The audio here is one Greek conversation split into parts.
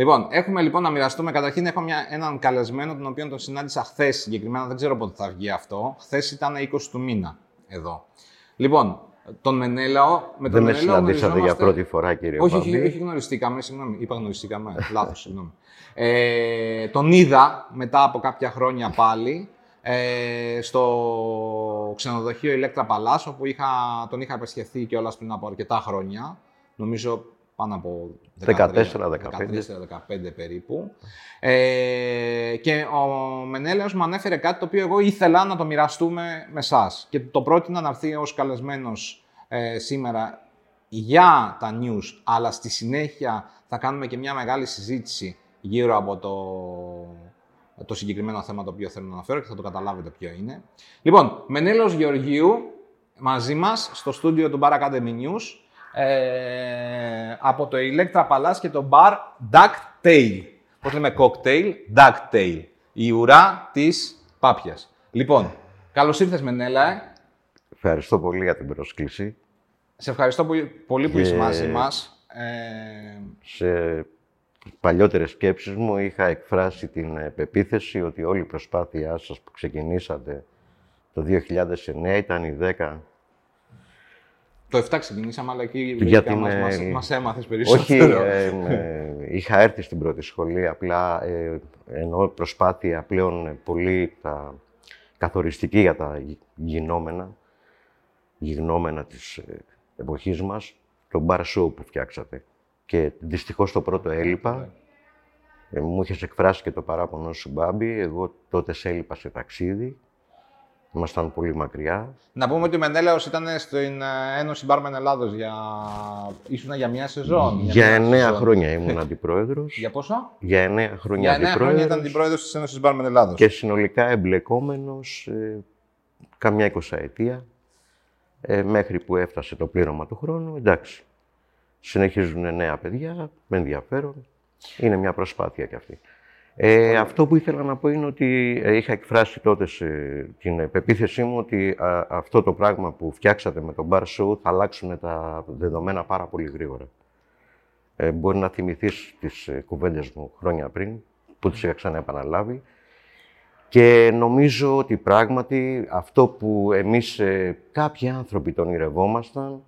Λοιπόν, έχουμε λοιπόν να μοιραστούμε. Καταρχήν, έχω μια, έναν καλεσμένο, τον οποίο τον συνάντησα χθες συγκεκριμένα. Δεν ξέρω πότε θα βγει αυτό. Χθες ήταν 20 του μήνα εδώ. Λοιπόν, τον Μενέλαο. Με τον Δεν με συναντήσατε για πρώτη φορά, κύριε Όχι, όχι, όχι, γνωριστήκαμε. Συγγνώμη, είπα γνωριστήκαμε. Λάθος, συγγνώμη. Ε, τον είδα μετά από κάποια χρόνια πάλι ε, στο ξενοδοχείο Ηλέκτρα Παλάς, όπου είχα, τον είχα επισκεφθεί κιόλας πριν από αρκετά χρόνια. Νομίζω πάνω από 14-15 περίπου. Ε, και ο Μενέλεος μου ανέφερε κάτι το οποίο εγώ ήθελα να το μοιραστούμε με εσά. Και το πρότεινα να έρθει ως καλεσμένος ε, σήμερα για τα news, αλλά στη συνέχεια θα κάνουμε και μια μεγάλη συζήτηση γύρω από το, το συγκεκριμένο θέμα το οποίο θέλω να αναφέρω και θα το καταλάβετε ποιο είναι. Λοιπόν, Μενέλος Γεωργίου μαζί μας στο στούντιο του Bar Academy News ε, από το Electra Palace και το Bar Duck Tail. Πώς λέμε cocktail, Duck Tail. Η ουρά της πάπιας. Λοιπόν, καλώς ήρθες Μενέλα. Ε. Ευχαριστώ πολύ για την πρόσκληση. Σε ευχαριστώ πολύ που είσαι μαζί μας. Ε... Σε παλιότερες σκέψεις μου είχα εκφράσει την πεποίθηση ότι όλη η προσπάθειά σας που ξεκινήσατε το 2009 ήταν η 10 το 7 ξεκινήσαμε, αλλά εκεί Γιατί μας, μας, μας έμαθες περισσότερο. Όχι, ε, είχα έρθει στην πρώτη σχολή, απλά ε, ενώ προσπάθεια πλέον πολύ τα, καθοριστική για τα γινόμενα, γινόμενα της ε, εποχής μας, το bar show που φτιάξατε. Και δυστυχώς το πρώτο έλειπα. Ε, μου είχες εκφράσει και το παράπονο σου, Μπάμπη. Εγώ τότε σε έλειπα σε ταξίδι Ήμασταν πολύ μακριά. Να πούμε ότι ο Μενέλαος ήταν στην ε, Ένωση Μπάρμεν Ελλάδος για. ήσουν για μια σεζόν. Για εννέα χρόνια ήμουν αντιπρόεδρος. για πόσο; Για εννέα χρόνια. Για εννέα χρόνια ήταν αντιπρόεδρος της Ένωσης Μπάρμεν Ελλάδος. Και συνολικά εμπλεκόμενος ε, καμιά εικοσαετία ε, μέχρι που έφτασε το πλήρωμα του χρόνου. Εντάξει. Συνεχίζουν νέα παιδιά με ενδιαφέρον. Είναι μια προσπάθεια κι αυτή. Ε, αυτό που ήθελα να πω είναι ότι ε, είχα εκφράσει τότε σε, την πεποίθησή μου ότι αυτό το πράγμα που φτιάξατε με τον Bar Show θα αλλάξουν τα δεδομένα πάρα πολύ γρήγορα. Ε, μπορεί να θυμηθείς τις ε, κουβέντες μου χρόνια πριν, που τις είχα ξαναεπαναλάβει. Και νομίζω ότι πράγματι αυτό που εμείς ε, κάποιοι άνθρωποι τον ονειρευόμασταν,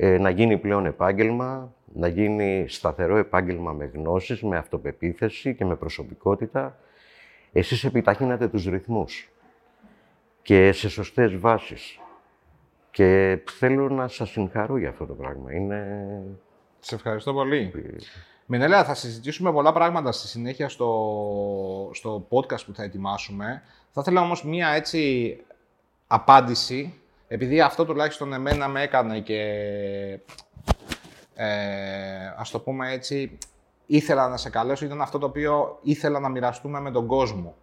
ε, να γίνει πλέον επάγγελμα, να γίνει σταθερό επάγγελμα με γνώσεις, με αυτοπεποίθηση και με προσωπικότητα, εσείς επιταχύνατε τους ρυθμούς και σε σωστές βάσεις. Και θέλω να σας συγχαρώ για αυτό το πράγμα. Είναι... Σε ευχαριστώ πολύ. Μινέλα, θα συζητήσουμε πολλά πράγματα στη συνέχεια στο, στο podcast που θα ετοιμάσουμε. Θα ήθελα όμως μία έτσι απάντηση, επειδή αυτό τουλάχιστον εμένα με έκανε και ε, ας το πούμε έτσι, ήθελα να σε καλέσω, ήταν αυτό το οποίο ήθελα να μοιραστούμε με τον κόσμο.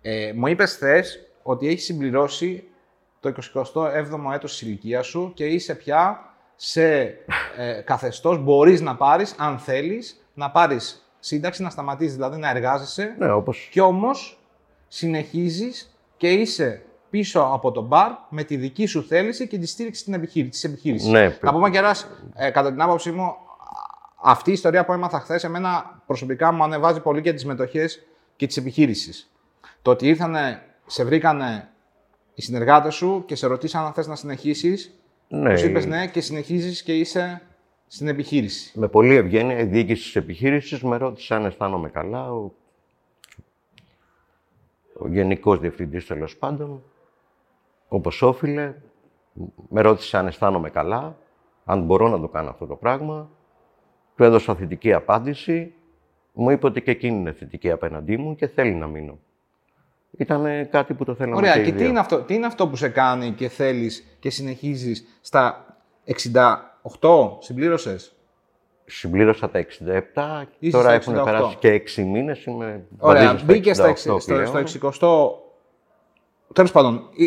Ε, μου είπες χθες ότι έχεις συμπληρώσει το 27ο έτος της ηλικίας σου και είσαι πια σε ε, καθεστώς, μπορείς να πάρεις, αν θέλεις, να πάρεις σύνταξη, να σταματήσεις δηλαδή να εργάζεσαι ναι, όπως... και όμως συνεχίζεις και είσαι πίσω από τον μπαρ με τη δική σου θέληση και τη στήριξη της επιχείρησης. Ναι, να πούμε και ένα, ε, κατά την άποψή μου, αυτή η ιστορία που έμαθα χθες, εμένα προσωπικά μου ανεβάζει πολύ και τις μετοχές και τη επιχείρηση. Το ότι ήρθανε, σε βρήκανε οι συνεργάτες σου και σε ρωτήσαν αν θες να συνεχίσεις. Ναι. Τους είπες ναι και συνεχίζεις και είσαι στην επιχείρηση. Με πολύ ευγένεια η διοίκηση της επιχείρησης με ρώτησε αν αισθάνομαι καλά. Ο, ο γενικός διευθυντής τέλος πάντων όπως όφιλε, με ρώτησε αν αισθάνομαι καλά, αν μπορώ να το κάνω αυτό το πράγμα. Του έδωσα θετική απάντηση. Μου είπε ότι και εκείνη είναι θετική απέναντί μου και θέλει να μείνω. Ήταν κάτι που το θέλω Ωραία, και, και τι είναι, αυτό, τι είναι αυτό που σε κάνει και θέλεις και συνεχίζεις στα 68, συμπλήρωσες; Συμπλήρωσα τα 67, Είσαι τώρα έχουν περάσει και 6 μήνες, είμαι Ωραία, μπήκες στο, στο, στο Τέλος πάντων, ε,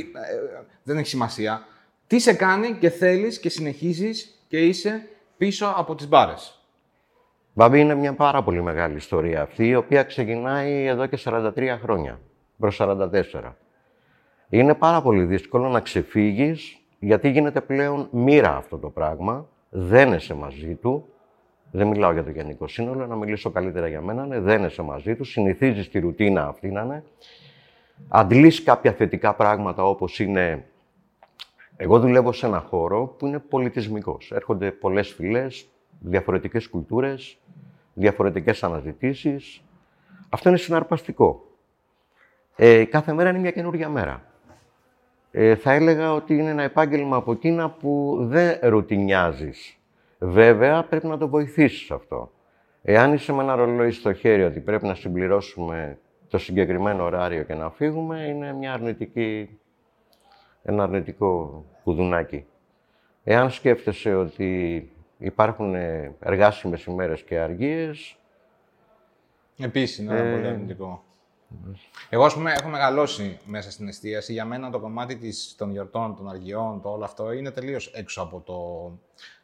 δεν έχει σημασία. Τι σε κάνει και θέλεις και συνεχίζεις και είσαι πίσω από τις μπάρες. Μπαμπή, είναι μια πάρα πολύ μεγάλη ιστορία αυτή, η οποία ξεκινάει εδώ και 43 χρόνια, προς 44. Είναι πάρα πολύ δύσκολο να ξεφύγεις, γιατί γίνεται πλέον μοίρα αυτό το πράγμα, δένεσαι μαζί του δεν μιλάω για το γενικό σύνολο, να μιλήσω καλύτερα για μένα, ναι, δένεσαι μαζί του, συνηθίζεις τη ρουτίνα αυτή να είναι. Αντλείς κάποια θετικά πράγματα όπως είναι... Εγώ δουλεύω σε ένα χώρο που είναι πολιτισμικός. Έρχονται πολλές φυλές, διαφορετικές κουλτούρες, διαφορετικές αναζητήσεις. Αυτό είναι συναρπαστικό. Ε, κάθε μέρα είναι μια καινούργια μέρα. Ε, θα έλεγα ότι είναι ένα επάγγελμα από εκείνα που δεν ρουτινιάζεις. Βέβαια, πρέπει να το βοηθήσεις αυτό. Εάν είσαι με ένα ρολόι στο χέρι ότι πρέπει να συμπληρώσουμε το συγκεκριμένο ωράριο και να φύγουμε, είναι μια αρνητική, ένα αρνητικό κουδουνάκι. Εάν σκέφτεσαι ότι υπάρχουν εργάσιμες ημέρες και αργίες... Επίσης, είναι ε... πολύ αρνητικό. Εγώ, ας πούμε, έχω μεγαλώσει μέσα στην εστίαση. Για μένα το κομμάτι της, των γιορτών, των αργιών, το όλο αυτό είναι τελείως έξω από το,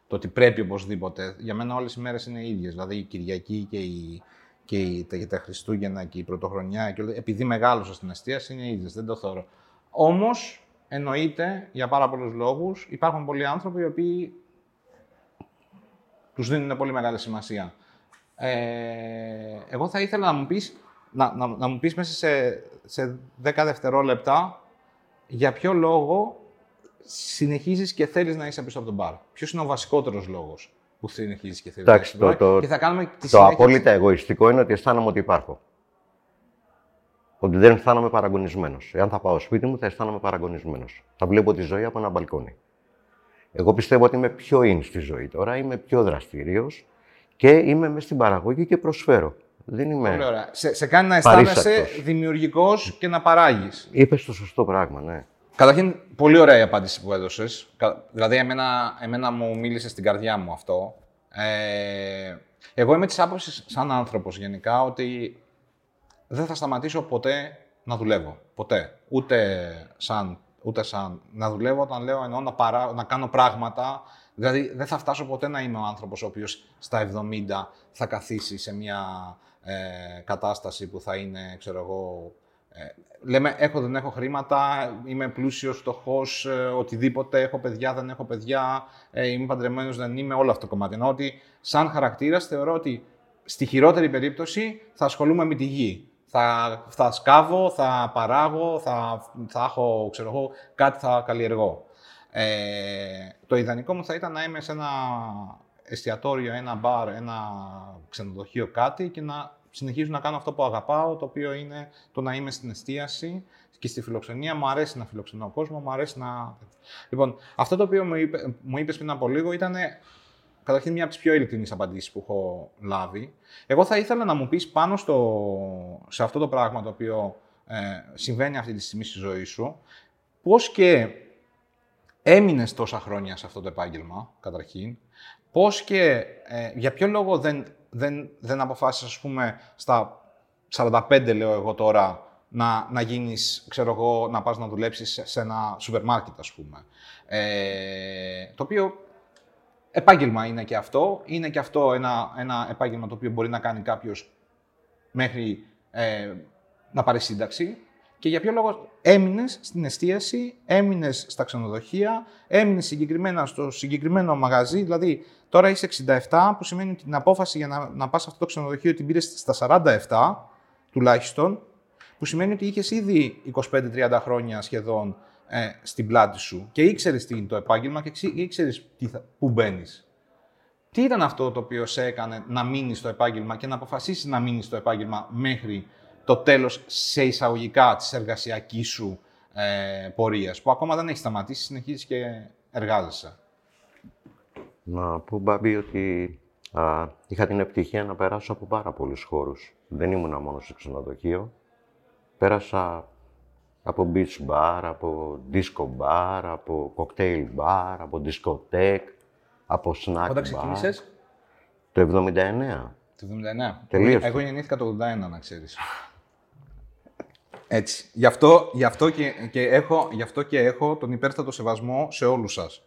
το ότι πρέπει οπωσδήποτε. Για μένα όλες οι μέρες είναι ίδιες. Δηλαδή η Κυριακή και η, και, η, τα, τα Χριστούγεννα και η Πρωτοχρονιά. Και, επειδή μεγάλωσα στην εστίαση είναι ίδιες, δεν το θεωρώ. Όμως, εννοείται, για πάρα πολλούς λόγους, υπάρχουν πολλοί άνθρωποι οι οποίοι τους δίνουν πολύ μεγάλη σημασία. Ε, εγώ θα ήθελα να μου πεις να, να, να μου πεις μέσα σε, σε 10 δευτερόλεπτα για ποιο λόγο συνεχίζεις και θέλεις να είσαι πίσω από τον μπαρ. Ποιος είναι ο βασικότερος λόγος; Που συνεχίζεις και θέλεις να είσαι το, το, και θα κάνουμε τη το απόλυτα εγωιστικό είναι ότι αισθάνομαι ότι υπάρχω. Ότι δεν αισθάνομαι παραγωνισμένος. Εάν θα πάω σπίτι μου, θα αισθάνομαι παραγωνισμένος. Θα βλέπω τη ζωή από ένα μπαλκόνι. Εγώ πιστεύω ότι είμαι πιο in στη ζωή τώρα, είμαι πιο δραστήριος και είμαι μες στην παραγωγή και προσφέρω. Δεν είμαι. Πολύ ωραία. Σε, σε κάνει να αισθάνεσαι δημιουργικός και να παράγεις. Είπες το σωστό πράγμα, ναι. Καταρχήν, πολύ ωραία η απάντηση που έδωσες. Δηλαδή, εμένα, εμένα μου μίλησε στην καρδιά μου αυτό. Ε, εγώ είμαι της άποψης, σαν άνθρωπος γενικά, ότι δεν θα σταματήσω ποτέ να δουλεύω. Ποτέ. Ούτε σαν, ούτε σαν να δουλεύω όταν λέω εννοώ να, παρά, να κάνω πράγματα. Δηλαδή, δεν θα φτάσω ποτέ να είμαι ο άνθρωπος ο οποίος στα 70 θα καθίσει σε μια ε, κατάσταση που θα είναι, ξέρω εγώ, ε, λέμε έχω δεν έχω χρήματα, είμαι πλούσιος, φτωχός, ε, οτιδήποτε, έχω παιδιά, δεν έχω παιδιά, ε, είμαι παντρεμένος, δεν είμαι, όλο αυτό το κομμάτι. Ενώ ότι σαν χαρακτήρας θεωρώ ότι στη χειρότερη περίπτωση θα ασχολούμαι με τη γη. Θα, θα σκάβω, θα παράγω, θα, θα έχω, ξέρω εγώ, κάτι θα καλλιεργώ. Ε, το ιδανικό μου θα ήταν να είμαι σε ένα εστιατόριο, ένα μπαρ, ένα ξενοδοχείο, κάτι και να συνεχίζω να κάνω αυτό που αγαπάω, το οποίο είναι το να είμαι στην εστίαση και στη φιλοξενία. Μου αρέσει να φιλοξενώ ο κόσμος, μου αρέσει να. Λοιπόν, αυτό το οποίο μου, είπε, μου είπες πριν από λίγο ήταν καταρχήν μια από τις πιο ειλικρινείς απαντήσεις που έχω λάβει. Εγώ θα ήθελα να μου πεις πάνω στο, σε αυτό το πράγμα το οποίο ε, συμβαίνει αυτή τη στιγμή στη ζωή σου, πώς και έμεινες τόσα χρόνια σε αυτό το επάγγελμα, καταρχήν, πώς και ε, για ποιο λόγο δεν, δεν, δεν αποφάσισες, ας πούμε, στα 45 λέω εγώ τώρα, να, να γίνεις, ξέρω εγώ, να πας να δουλέψεις σε ένα σούπερ μάρκετ, ας πούμε. Ε, το οποίο επάγγελμα είναι και αυτό. Είναι και αυτό ένα, ένα επάγγελμα το οποίο μπορεί να κάνει κάποιος μέχρι ε, να πάρει σύνταξη. Και για ποιο λόγο έμεινες στην εστίαση, έμεινες στα ξενοδοχεία, έμεινες συγκεκριμένα στο συγκεκριμένο μαγαζί. Δηλαδή, τώρα είσαι 67, που σημαίνει ότι την απόφαση για να, να πας σε αυτό το ξενοδοχείο την πήρες στα 47 τουλάχιστον, που σημαίνει ότι είχες ήδη 25-30 χρόνια σχεδόν ε, στην πλάτη σου και ήξερες τι είναι το επάγγελμα και ήξερες πού μπαίνεις. Τι ήταν αυτό το οποίο σε έκανε να μείνεις στο επάγγελμα και να αποφασίσεις να μείνεις στο επάγγελμα μέχρι το τέλος σε εισαγωγικά της εργασιακής σου ε, πορείας, που ακόμα δεν έχεις σταματήσει, συνεχίζεις και εργάζεσαι. Να πω, Μπάμπη, ότι α, είχα την ευτυχία να περάσω από πάρα πολλούς χώρους. Δεν ήμουν μόνο σε ξενοδοχείο. Πέρασα από beach bar, από disco bar, από cocktail bar, από discotheque, από snack Όταν ξεκίνησες; Το 79. Το 79. Τελείωσε. Εγώ γεννήθηκα το 81, να ξέρεις. Έτσι. Γι' αυτό, γι αυτό, και, και έχω, γι αυτό και έχω τον υπέρστατο σεβασμό σε όλους σας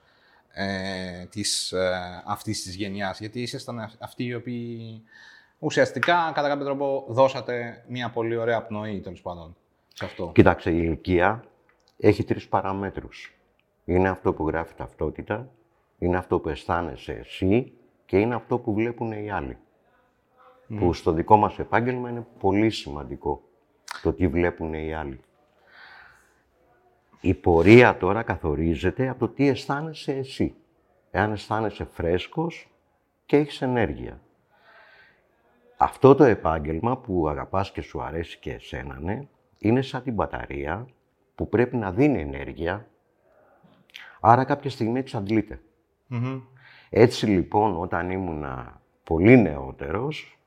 ε, της, ε, αυτής της γενιάς. Γιατί ήσασταν αυτοί οι οποίοι ουσιαστικά κατά κάποιο τρόπο δώσατε μια πολύ ωραία πνοή τέλος πάντων σε αυτό. Κοίταξε, η ηλικία έχει τρεις παραμέτρους. Είναι αυτό που γράφει ταυτότητα, είναι αυτό που αισθάνεσαι εσύ και είναι αυτό που βλέπουν οι άλλοι. Που στο δικό μας επάγγελμα είναι πολύ σημαντικό το τι βλέπουν οι άλλοι. Η πορεία τώρα καθορίζεται από το τι αισθάνεσαι εσύ. Εάν αισθάνεσαι φρέσκος και έχεις ενέργεια. Αυτό το επάγγελμα που αγαπάς και σου αρέσει και εσένα, ναι, είναι σαν την μπαταρία που πρέπει να δίνει ενέργεια, άρα κάποια στιγμή εξαντλείται. Έτσι λοιπόν, όταν ήμουνα πολύ νεότερος,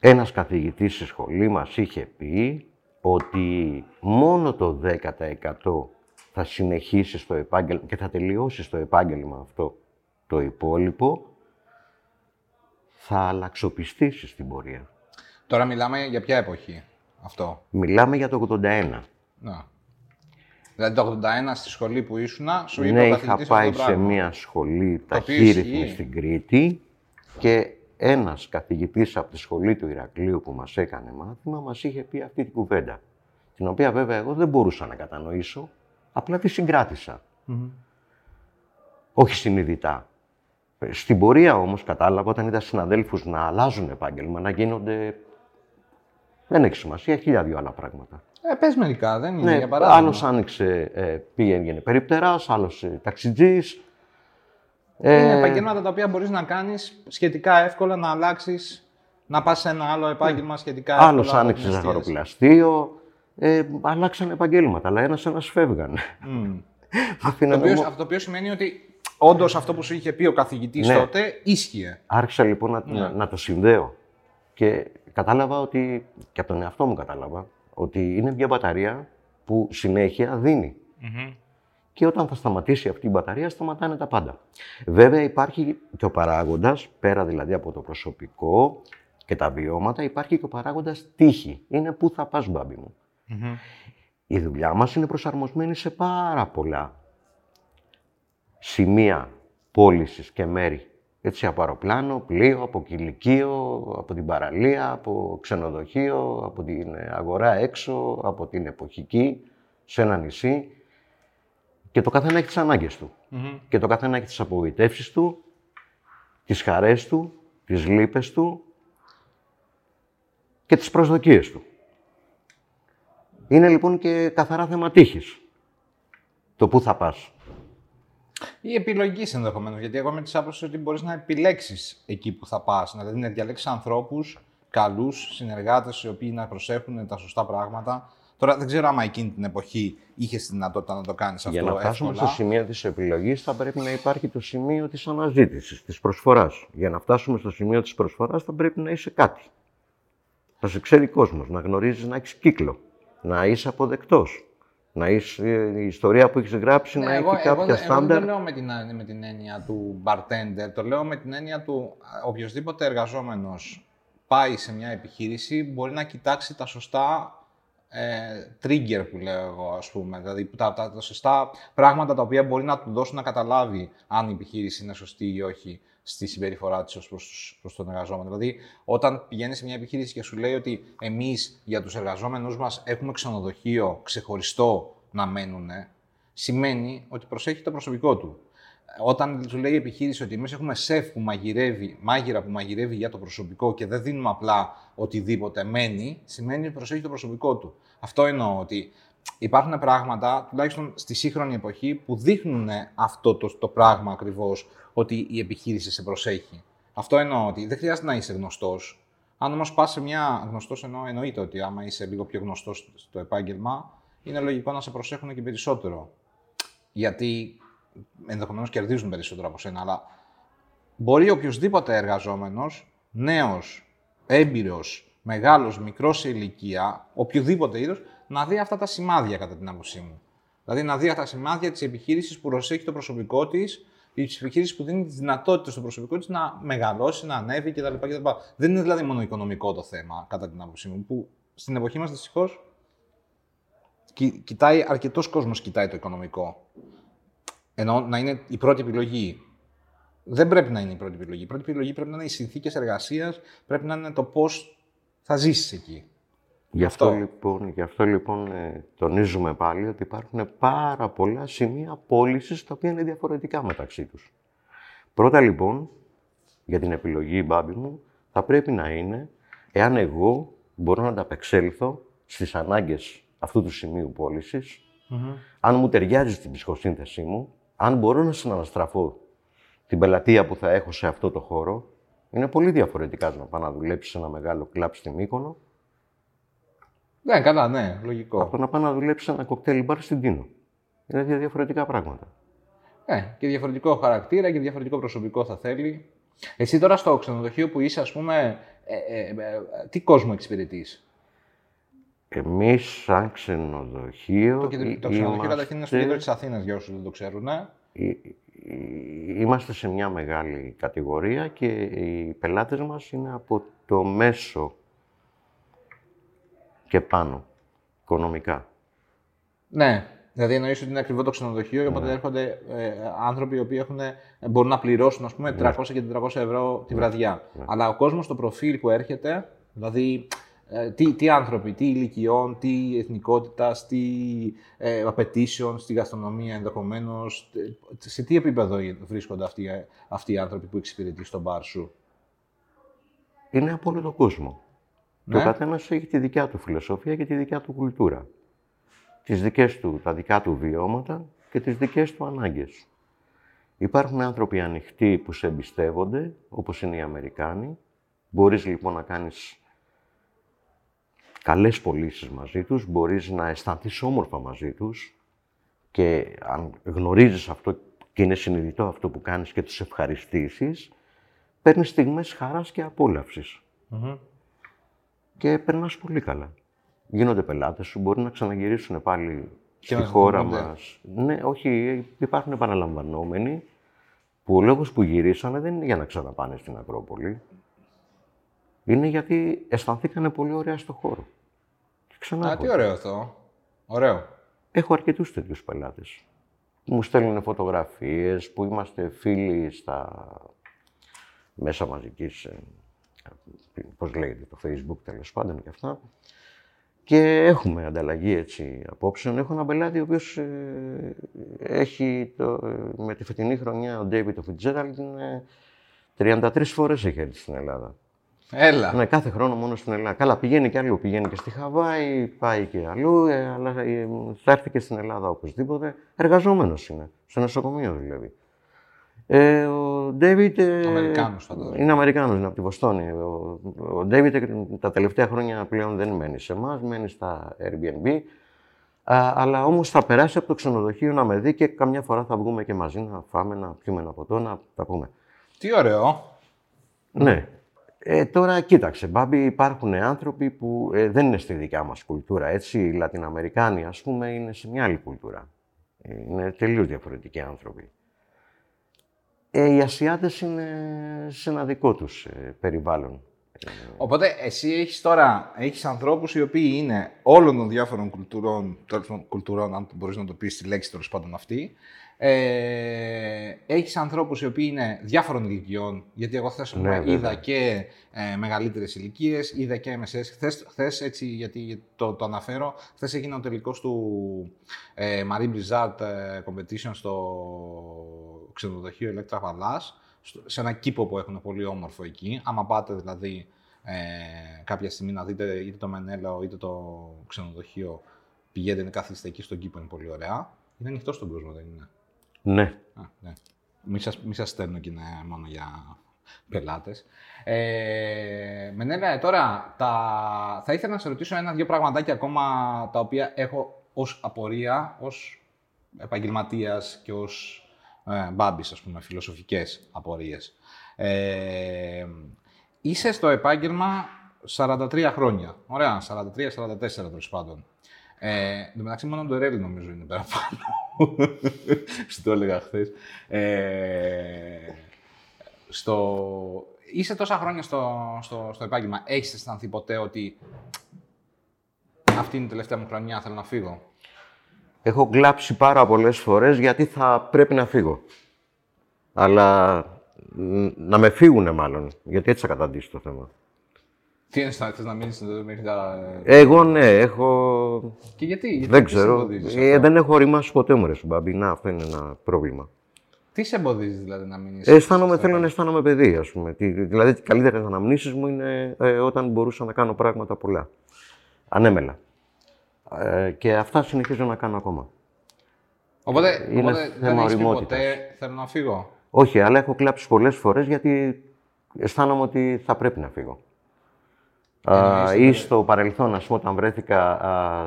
ένας καθηγητής στη σχολή μας είχε πει ότι μόνο το 10% θα συνεχίσεις στο επάγγελμα και θα τελειώσεις στο επάγγελμα αυτό. Το υπόλοιπο θα αλλαξοπιστήσεις στην πορεία. Τώρα μιλάμε για ποια εποχή αυτό; Μιλάμε για το 81. Να. Δηλαδή το 81 στη σχολή που ήσουν, σου είπε ναι, ο είχα καθηγητής πάει αυτό το σε πράγμα. μια σχολή Το οποίο ταχύρυθμη ισχύει. στην Κρήτη και ένας καθηγητής από τη σχολή του Ηρακλείου που μας έκανε μάθημα μας είχε πει αυτή την κουβέντα. Την οποία βέβαια εγώ δεν μπορούσα να κατανοήσω, απλά τη συγκράτησα. Όχι συνειδητά. Ε, Στην πορεία όμως κατάλαβα όταν είδα συναδέλφους να αλλάζουν επάγγελμα, να γίνονται... Δεν έχει σημασία, χίλια δυο άλλα πράγματα. Ε, πες μερικά, δεν είναι, Ναι, για παράδειγμα. άλλος άνοιξε, ε, πήγαινε περιπτεράς, άλλος ε, ταξιτζής. Ε, Είναι επαγγέλματα τα οποία μπορείς να κάνεις σχετικά εύκολα, να αλλάξεις, να πας σε ένα άλλο επάγγελμα σχετικά εύκολα. άλλος από άνοιξες την εστίαση. ζαχαροπλαστείο. Ε, αλλάξαν επαγγέλματα, αλλά ένας-ένας φεύγανε. Μμ. Το Αφήνανε οποίο, μο- αυτό το οποίο σημαίνει ότι όντως αυτό που σου είχε πει ο καθηγητής Ναι. τότε ίσχυε. Άρχισα λοιπόν να, Ναι. να, να το συνδέω. Και κατάλαβα ότι, και από τον εαυτό μου κατάλαβα, ότι είναι μια μπαταρία που συνέχεια δίνει. Και όταν θα σταματήσει αυτή η μπαταρία, σταματάνε τα πάντα. Βέβαια υπάρχει και ο παράγοντας, πέρα δηλαδή από το προσωπικό και τα βιώματα, υπάρχει και ο παράγοντας τύχη. Είναι πού θα πας, μπάμπι μου. Η δουλειά μας είναι προσαρμοσμένη σε πάρα πολλά σημεία πώλησης και μέρη. Έτσι, από αεροπλάνο, πλοίο, από κηλικείο, από την παραλία, από ξενοδοχείο, από την αγορά έξω, από την εποχική, σε ένα νησί. Και το καθένα έχει τις ανάγκες του. Και το καθένα έχει τις απογοητεύσεις του, τις χαρές του, τις λύπες του και τις προσδοκίες του. Είναι λοιπόν και καθαρά θέμα τύχης. Το πού θα πας. Ή επιλογής ενδεχομένως. Γιατί εγώ είμαι της άποψης ότι μπορείς να επιλέξεις εκεί που θα πας. Δηλαδή να διαλέξεις ανθρώπους καλούς, συνεργάτες, οι οποίοι να προσέχουν τα σωστά πράγματα. Τώρα δεν ξέρω άμα εκείνη την εποχή είχες τη δυνατότητα να το κάνεις αυτό. Για να φτάσουμε εύκολα. στο σημείο της επιλογής θα πρέπει να υπάρχει το σημείο της αναζήτησης, της προσφοράς. Για να φτάσουμε στο σημείο της προσφοράς θα πρέπει να είσαι κάτι. Να σε ξέρει κόσμος, να γνωρίζεις να έχεις κύκλο, να είσαι αποδεκτός, να είσαι, η ιστορία που έχεις γράψει να Ναι, έχει εγώ, κάποια εγώ, δεν- εγώ στάνταρ. δεν το λέω με την, με την έννοια του bartender, το λέω με την έννοια του α, οποιοδήποτε εργαζόμενος πάει σε μια επιχείρηση μπορεί να κοιτάξει τα σωστά ε, trigger που λέω εγώ, ας πούμε. Δηλαδή τα, τα, τα σωστά πράγματα τα οποία μπορεί να του δώσουν να καταλάβει αν η επιχείρηση είναι σωστή ή όχι στη συμπεριφορά της ως προς, τους- προς τον εργαζόμενο. Δηλαδή, όταν πηγαίνει σε μια επιχείρηση και σου λέει ότι εμείς για τους εργαζόμενους μας έχουμε ξενοδοχείο ξεχωριστό να μένουν, σημαίνει ότι προσέχει το προσωπικό του. Όταν του λέει η επιχείρηση ότι εμείς έχουμε σεφ που μαγειρεύει, μάγειρα που μαγειρεύει για το προσωπικό και δεν δίνουμε απλά οτιδήποτε μένει, σημαίνει ότι προσέχει το προσωπικό του. Αυτό εννοώ ότι υπάρχουν πράγματα, τουλάχιστον στη σύγχρονη εποχή, που δείχνουν αυτό το, το πράγμα ακριβώς, ότι η επιχείρηση σε προσέχει. Αυτό εννοώ ότι δεν χρειάζεται να είσαι γνωστός. Αν όμως πας σε μια γνωστός, εννοώ, εννοείται ότι άμα είσαι λίγο πιο γνωστός στο επάγγελμα, είναι λογικό να σε προσέχουν και περισσότερο. Γιατί ενδεχομένως κερδίζουν περισσότερο από σένα, αλλά μπορεί οποιοδήποτε εργαζόμενος, νέος, έμπειρος, μεγάλος, μικρός σε ηλικία, οποιοδήποτε είδος, να δει αυτά τα σημάδια κατά την άποψή μου. Δηλαδή να δει αυτά τα σημάδια της επιχείρησης που προσέχει το προσωπικό της, ή της επιχείρησης που δίνει τις δυνατότητες στο προσωπικό της να μεγαλώσει, να ανέβει κτλ. κτλ. Δεν είναι δηλαδή μόνο οικονομικό το θέμα, κατά την άποψή μου, που στην εποχή μας δυστυχώς κοιτάει, αρκετός κόσμος κοιτάει το οικονομικό. Ενώ να είναι η πρώτη επιλογή. Δεν πρέπει να είναι η πρώτη επιλογή. Η πρώτη επιλογή πρέπει να είναι οι συνθήκες εργασίας, πρέπει να είναι το πώς θα ζήσεις εκεί. Γι' αυτό, Αυτό. λοιπόν, γι αυτό λοιπόν ε, τονίζουμε πάλι ότι υπάρχουν πάρα πολλά σημεία πώλησης τα οποία είναι διαφορετικά μεταξύ τους. Πρώτα λοιπόν, για την επιλογή μπάμπη μου, θα πρέπει να είναι εάν εγώ μπορώ να ανταπεξέλθω στις ανάγκες αυτού του σημείου πώλησης, αν μου ταιριάζει στην ψυχοσύνθεσή μου, αν μπορώ να συναναστραφώ την πελατεία που θα έχω σε αυτό το χώρο, είναι πολύ διαφορετικά να πάω να δουλέψει σε ένα μεγάλο κλαμπ στην Μύκονο. Ναι, καλά, ναι, λογικό. Από να πάω να δουλέψει σε ένα κοκτέιλ μπαρ στην Τίνο. Είναι δύο διαφορετικά πράγματα. Ναι, και διαφορετικό χαρακτήρα και διαφορετικό προσωπικό θα θέλει. Εσύ τώρα στο ξενοδοχείο που είσαι, ας πούμε, ε, ε, ε, τι κόσμο εξυπηρετείς; Εμείς σαν ξενοδοχείο Το, κεντρικό- το ξενοδοχείο καταρχήν είναι στο κέντρο της Αθήνας, για όσους δεν το ξέρουν. ε. Ε, ε, Είμαστε σε μια μεγάλη κατηγορία και οι πελάτες μας είναι από το μέσο και πάνω, οικονομικά. Ναι, δηλαδή εννοείς ότι είναι ακριβό το ξενοδοχείο, Ναι. οπότε έρχονται ε, άνθρωποι οι οποίοι έχουν, μπορούν να πληρώσουν ας πούμε, 300 και 400 ευρώ τη βραδιά. Ναι. Αλλά ο κόσμος στο προφίλ που έρχεται, δηλαδή ε, τι, τι άνθρωποι, τι ηλικιών, τι εθνικότητας, τι ε, απαιτήσεων στη γαστρονομία ενδεχομένως, σε τι επίπεδο βρίσκονται αυτοί, ε, αυτοί οι άνθρωποι που εξυπηρετεί στο μπαρ σου; Είναι από όλο τον κόσμο. Και Ναι. ο καθένας έχει τη δικιά του φιλοσοφία και τη δικιά του κουλτούρα. Τις δικές του, τα δικά του βιώματα και τις δικές του ανάγκες. Υπάρχουν άνθρωποι ανοιχτοί που σε εμπιστεύονται, όπως είναι οι Αμερικάνοι. Μπορείς λοιπόν να κάνεις καλές πωλήσεις μαζί τους, μπορείς να αισθανθείς όμορφα μαζί τους και αν γνωρίζεις αυτό και είναι συνειδητό αυτό που κάνεις και τους ευχαριστήσεις, παίρνεις στιγμές χαράς και απόλαυσης και περνάς πολύ καλά. Γίνονται πελάτες σου, μπορεί να ξαναγυρίσουν πάλι Και στη να χώρα θυμούνται. μας. Ναι, όχι, υπάρχουν επαναλαμβανόμενοι που ο λόγος που γυρίσανε δεν είναι για να ξαναπάνε στην Ακρόπολη. Είναι γιατί αισθανθήκανε πολύ ωραία στο χώρο. Και ξανά Α, τι έρχονται. ωραίο αυτό. Ωραίο. Έχω αρκετούς τέτοιους πελάτες. που Μου στέλνουν φωτογραφίες, που είμαστε φίλοι στα μέσα μαζικής, ε, πώς λέγεται, το facebook τέλος πάντων και αυτά. Και έχουμε ανταλλαγή έτσι απόψεων. Έχω ένα πελάτη ο οποίος ε, έχει το, ε, με τη φετινή χρονιά, ο David Fitzgerald, είναι 33 φορές έχει έρθει στην Ελλάδα. Έλα. Ναι, κάθε χρόνο μόνο στην Ελλάδα. Καλά, πηγαίνει και αλλού. Πηγαίνει και στη Χαβάη, πάει και αλλού, ε, αλλά ε, θα έρθει και στην Ελλάδα οπωσδήποτε. Εργαζόμενος είναι. Στο νοσοκομείο δουλεύει. Ε, ο Ντέιβιτ. Ε, Αμερικάνος, φαντάζομαι. Είναι Αμερικάνος, είναι από τη Βοστόνη. Ο, ο Ντέιβιτ ε, τα τελευταία χρόνια πλέον δεν μένει σε εμάς, μένει στα Airbnb. Α, αλλά όμως θα περάσει από το ξενοδοχείο να με δει και καμιά φορά θα βγούμε και μαζί να φάμε, να πιούμε ένα ποτό, να τα πούμε. Τι ωραίο. Ναι. Ε, τώρα κοίταξε, Μπάμπη, υπάρχουν άνθρωποι που ε, δεν είναι στη δικιά μας κουλτούρα, έτσι. Οι Λατινοαμερικάνοι, ας πούμε, είναι σε μια άλλη κουλτούρα. Ε, Είναι τελείως διαφορετικοί άνθρωποι. Ε, οι Ασιάτες είναι σε ένα δικό τους ε, περιβάλλον. Οπότε εσύ έχεις τώρα έχεις ανθρώπους οι οποίοι είναι όλων των διάφορων κουλτουρών, τέλος πάντων, κουλτουρών αν μπορείς να το πεις τη λέξη τέλος πάντων αυτή. Ε, έχεις ανθρώπους οι οποίοι είναι διάφορων ηλικιών, γιατί εγώ χθες Ναι, ναι, βέβαια. είδα και ε, μεγαλύτερες ηλικίες, είδα και μεσαίες. Χθες, χθες έτσι, γιατί το, το αναφέρω, χθες έγινε ο τελικός του ε, Marie Blizzard ε, Competition στο ξενοδοχείο Electra Palace, στο- σε ένα κήπο που έχουν πολύ όμορφο εκεί. Άμα πάτε δηλαδή ε, κάποια στιγμή να δείτε είτε το Μενέλαο είτε το ξενοδοχείο, πηγαίνετε, καθίστε εκεί στον κήπο, είναι πολύ ωραία. Είναι ανοιχτό στον κόσμο, δεν είναι; Ναι. Α, ναι. Μη σας, μη σας στέλνω και είναι μόνο για πελάτες. Ε, Μενέλα, ε, τώρα τα... θα ήθελα να σε ρωτήσω ένα-δύο πραγματάκια ακόμα τα οποία έχω ως απορία, ως επαγγελματίας και ως ε, μπάμπης, ας πούμε, φιλοσοφικές απορίες. Ε, είσαι στο επάγγελμα 43 χρόνια. Ωραία, 43-44 τέλος πάντων. Ε, εν τω μεταξύ, μόνο το ρέλι νομίζω είναι παραπάνω. Σου το έλεγα χθες. Ε, στο... Είσαι τόσα χρόνια στο, στο, στο επάγγελμα. Έχεις αισθανθεί ποτέ ότι αυτή είναι η τελευταία μου χρονιά, θέλω να φύγω; Έχω κλάψει πάρα πολλές φορές γιατί θα πρέπει να φύγω. Αλλά μ, να με φύγουνε μάλλον, γιατί έτσι θα καταντήσει το θέμα. Τι είναι, θες να μείνεις μέχρι τα... Εγώ ναι, έχω Και γιατί, γιατί Δεν τι σε ξέρω. εμποδίζεις Ε, αυτό; δεν έχω οριμάσει ποτέ μου, ρε Σουμπάμπη. Να, αυτό είναι ένα πρόβλημα. Τι σε εμποδίζει δηλαδή να μείνεις. Αισθάνομαι, θέλω να αισθάνομαι παιδί, ας πούμε. Δηλαδή, οι καλύτερες αναμνήσεις μου είναι ε, όταν μπορούσα να κάνω πράγματα πολλά. Ανέμελα. Ε, και αυτά συνεχίζω να κάνω ακόμα. Οπότε, είναι οπότε δεν έχεις ποτέ θέλω να φύγω; Όχι, αλλά έχω κλάψει πολλές φορές γιατί αισθάνομαι ότι θα πρέπει να φύγω. Ε, ή στο παρελθόν, ας πούμε, όταν βρέθηκα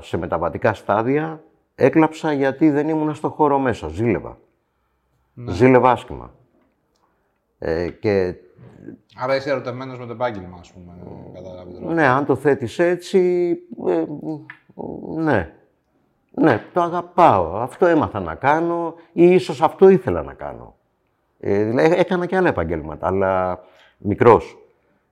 σε μεταβατικά στάδια, έκλαψα γιατί δεν ήμουν στο χώρο μέσα, ζήλευα. Ναι. Ζήλευα άσχημα. Ε, και... Άρα είσαι ερωτευμένος με το επάγγελμα, ας πούμε, Ναι, αν το θέτεις έτσι, ε, ναι. Ναι, το αγαπάω. Αυτό έμαθα να κάνω ή ίσως αυτό ήθελα να κάνω. Ε, δηλαδή, έκανα και άλλα επαγγέλματα, αλλά μικρός.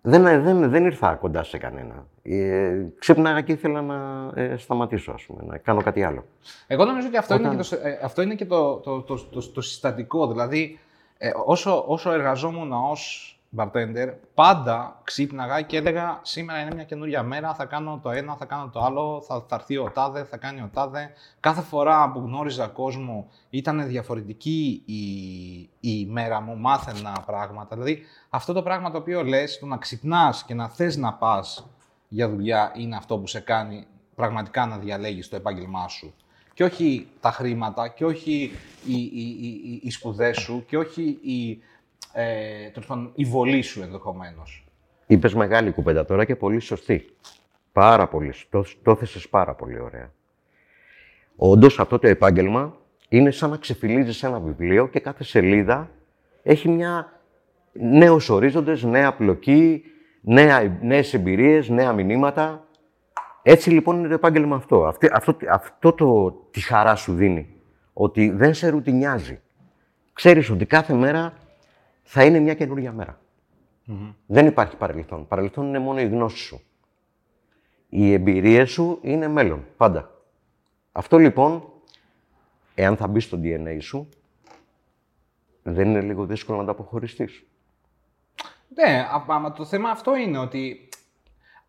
Δεν, δεν, δεν ήρθα κοντά σε κανένα. Ε, ξύπναγα και ήθελα να ε, σταματήσω, ας πούμε, να κάνω κάτι άλλο. Εγώ νομίζω ότι αυτό είναι και, το, ε, αυτό είναι και το, το, το, το, το συστατικό. Δηλαδή, ε, όσο, όσο εργαζόμουν ως bartender, πάντα ξύπναγα και έλεγα σήμερα είναι μια καινούρια μέρα, θα κάνω το ένα, θα κάνω το άλλο, θα, θα έρθει ο τάδε, θα κάνει ο τάδε. Κάθε φορά που γνώριζα κόσμο ήταν διαφορετική η, η μέρα μου, μάθαινα πράγματα. Δηλαδή αυτό το πράγμα το οποίο λες, το να ξυπνάς και να θες να πας για δουλειά είναι αυτό που σε κάνει πραγματικά να διαλέγεις το επάγγελμά σου. Και όχι τα χρήματα, και όχι οι, οι, οι, οι σπουδές σου, και όχι οι, ε, η βολή σου ενδεχομένως. Είπες μεγάλη κουβέντα τώρα και πολύ σωστή. Πάρα πολύ. Το, το θέσες πάρα πολύ ωραία. Όντως αυτό το επάγγελμα είναι σαν να ξεφυλίζει ένα βιβλίο και κάθε σελίδα έχει μια νέους ορίζοντες, νέα πλοκή, νέα, νέες εμπειρίες, νέα μηνύματα. Έτσι λοιπόν είναι το επάγγελμα αυτό. Αυτό, αυτό, αυτό το, τη χαρά σου δίνει. Ότι δεν σε ρουτινιάζει. Ξέρεις ότι κάθε μέρα θα είναι μια καινούργια Δεν υπάρχει παρελθόν. Παρελθόν είναι μόνο η γνώση σου. Οι εμπειρίες σου είναι μέλλον, πάντα. Αυτό λοιπόν, εάν θα μπει στο DNA σου, δεν είναι λίγο δύσκολο να τα αποχωριστείς. Ναι, αλλά το θέμα αυτό είναι ότι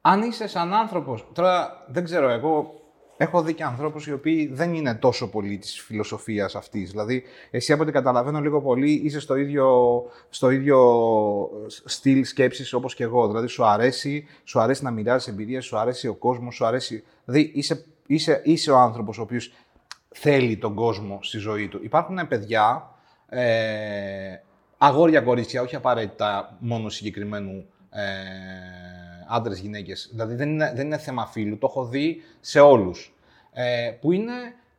αν είσαι σαν άνθρωπος, τώρα δεν ξέρω, εγώ έχω δει και ανθρώπους οι οποίοι δεν είναι τόσο πολύ της φιλοσοφίας αυτής. Δηλαδή, εσύ από ό,τι καταλαβαίνω λίγο πολύ είσαι στο ίδιο, στο ίδιο στυλ σκέψης όπως και εγώ. Δηλαδή, σου αρέσει, σου αρέσει να μοιράζεις εμπειρίες, σου αρέσει ο κόσμος, σου αρέσει. Δηλαδή, είσαι, είσαι, είσαι ο άνθρωπος ο οποίος θέλει τον κόσμο στη ζωή του. Υπάρχουν παιδιά, ε, αγόρια κορίτσια, όχι απαραίτητα μόνο συγκεκριμένου ε, άντρες, γυναίκες. Δηλαδή δεν είναι, δεν είναι θέμα φίλου. Το έχω δει σε όλους. Ε, που, είναι,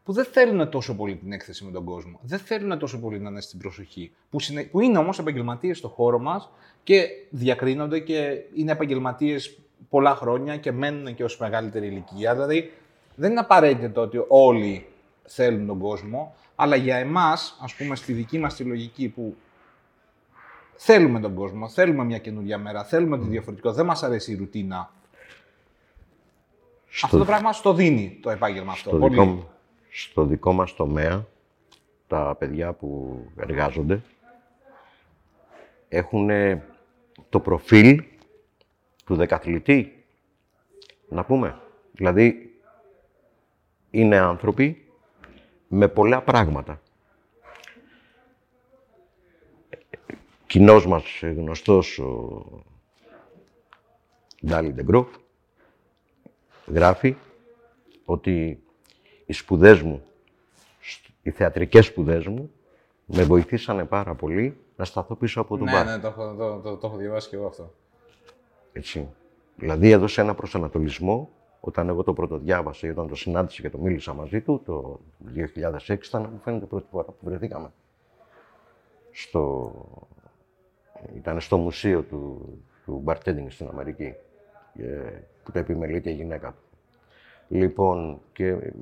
που δεν θέλουν τόσο πολύ την έκθεση με τον κόσμο. Δεν θέλουν τόσο πολύ να είναι στην προσοχή. Που, συνε, που είναι όμως επαγγελματίες στο χώρο μας και διακρίνονται και είναι επαγγελματίες πολλά χρόνια και μένουν και ως μεγαλύτερη ηλικία. Δηλαδή δεν είναι απαραίτητο ότι όλοι θέλουν τον κόσμο, αλλά για εμάς, ας πούμε, στη δική μας τη λογική που Θέλουμε τον κόσμο, θέλουμε μια καινούργια μέρα, θέλουμε το διαφορετικό. Δεν μας αρέσει η ρουτίνα. Αυτό το πράγμα στο δίνει το επάγγελμα αυτό. Στο, πολύ. Δικό, στο δικό μας τομέα, τα παιδιά που εργάζονται έχουν το προφίλ του δεκαθλητή, να πούμε. Δηλαδή, είναι άνθρωποι με πολλά πράγματα. Κοινός μας γνωστός ο Ντάλι Ντεγκρόφ γράφει ότι οι σπουδές μου, οι θεατρικές σπουδές μου, με βοηθήσανε πάρα πολύ να σταθώ πίσω από τον ναι, Ναι, το έχω, το, το, το έχω διαβάσει και εγώ αυτό. Έτσι. Δηλαδή έδωσε ένα προσανατολισμό όταν εγώ το πρώτο διάβασα ή όταν το συνάντησα και το μίλησα μαζί του, το 2006 ήταν, μου φαίνεται, πρώτη φορά που βρεθήκαμε στο ήταν στο μουσείο του, του bartending στην Αμερική, που το επιμελείται η γυναίκα του. Λοιπόν, και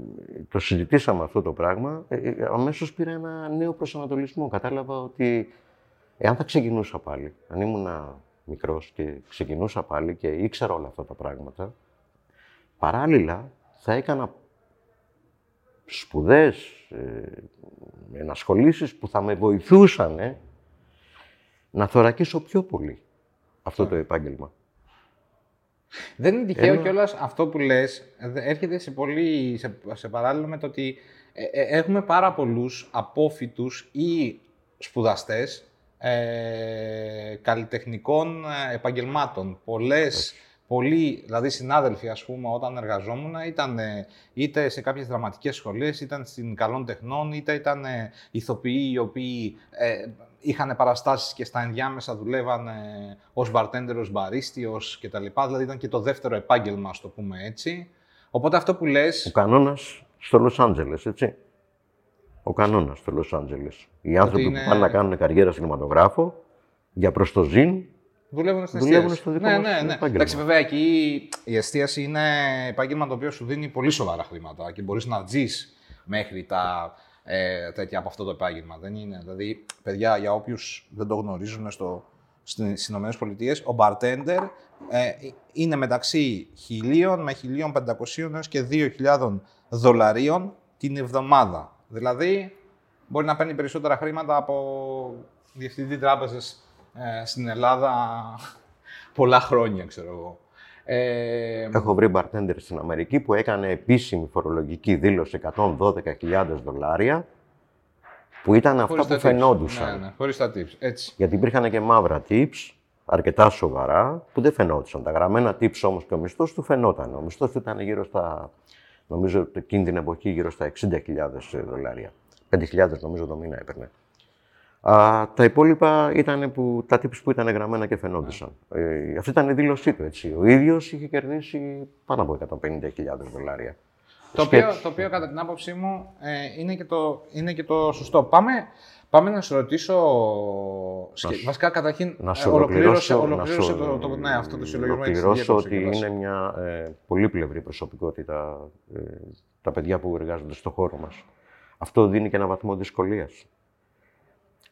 το συζητήσαμε αυτό το πράγμα, ε, ε, αμέσως πήρα ένα νέο προσανατολισμό. Κατάλαβα ότι εάν θα ξεκινούσα πάλι, αν ήμουν μικρός και ξεκινούσα πάλι και ήξερα όλα αυτά τα πράγματα, παράλληλα θα έκανα σπουδές, ε, ενασχολήσεις που θα με βοηθούσαν να θωρακίσω πιο πολύ αυτό το επάγγελμα. Δεν είναι τυχαίο Ενώ... κιόλας αυτό που λες, έρχεται σε, πολύ, σε, σε παράλληλο με το ότι ε, ε, έχουμε πάρα πολλούς απόφοιτους ή σπουδαστές ε, καλλιτεχνικών ε, επαγγελμάτων. Πολλές, πολλοί, δηλαδή συνάδελφοι, ας πούμε, όταν εργαζόμουν, ήταν ε, είτε σε κάποιες δραματικές σχολές, ήταν στην καλών τεχνών, είτε ήταν ε, ηθοποιοί οι οποίοι ε, είχαν παραστάσεις και στα ενδιάμεσα δουλεύαν ε, ως bartender, ως μπαρίστη, ως κτλ. Δηλαδή ήταν και το δεύτερο επάγγελμα, ας το πούμε έτσι. Οπότε αυτό που λες... Ο κανόνας στο Λος Άντζελες, έτσι. Ο κανόνας στο Λος Άντζελες. Οι άνθρωποι είναι- που πάνε να κάνουν καριέρα κινηματογράφο, για προς το ζήν, Δουλεύουν στην Δουλεύουν εστίαση. στο δικό ναι, μας ναι, ναι. επάγγελμα. Εντάξει, βέβαια εκεί η εστίαση είναι επάγγελμα το οποίο σου δίνει πολύ σοβαρά χρήματα και μπορείς να ζεις μέχρι τα ε, τέτοια από αυτό το επάγγελμα. Δεν είναι. Δηλαδή, παιδιά, για όποιους δεν το γνωρίζουν στο, στις Ηνωμένες Πολιτείες, ο bartender ε, είναι μεταξύ 1.000 με 1.500 έως και 2.000 δολαρίων την εβδομάδα. Δηλαδή, μπορεί να παίρνει περισσότερα χρήματα από διευθυντή τράπεζες ε, στην Ελλάδα πολλά χρόνια, ξέρω εγώ. Ε, Έχω βρει bartender στην Αμερική που έκανε επίσημη φορολογική δήλωση 112.000 δολάρια, που ήταν αυτά χωρίς που τα tips. φαινόντουσαν. Ναι, ναι, χωρίς τα tips. Έτσι. Γιατί υπήρχαν και μαύρα tips, αρκετά σοβαρά, που δεν φαινόντουσαν. Τα γραμμένα tips όμως και ο μισθός του φαινόταν. Ο μισθός του ήταν γύρω στα, νομίζω εκείνη την εποχή, γύρω στα 60.000 δολάρια. 5.000 νομίζω το μήνα έπαιρνε. Α, τα υπόλοιπα ήταν που, τα tips που ήταν γραμμένα και φαινόντουσαν. Ε, αυτή ήταν η δήλωσή του, έτσι. Ο ίδιος είχε κερδίσει πάνω από 150.000 δολάρια. Το οποίο, Σκέψου. το οποίο κατά την άποψή μου ε, είναι, και το, είναι και το σωστό. Πάμε, πάμε να σε ρωτήσω. σκε- σου- Βασικά, καταρχήν, Να ε, σου ολοκλήρωσε, ολοκληρώσω, ολοκλήρωσε να σου- το, το, ναι, αυτό το συλλογισμό της ολοκληρώσω διατροφής ότι και είναι βάση. μια ε, πολύπλευρη προσωπικότητα ε, τα παιδιά που εργάζονται στο χώρο μας. Αυτό δίνει και ένα βαθμό δυσκολίας.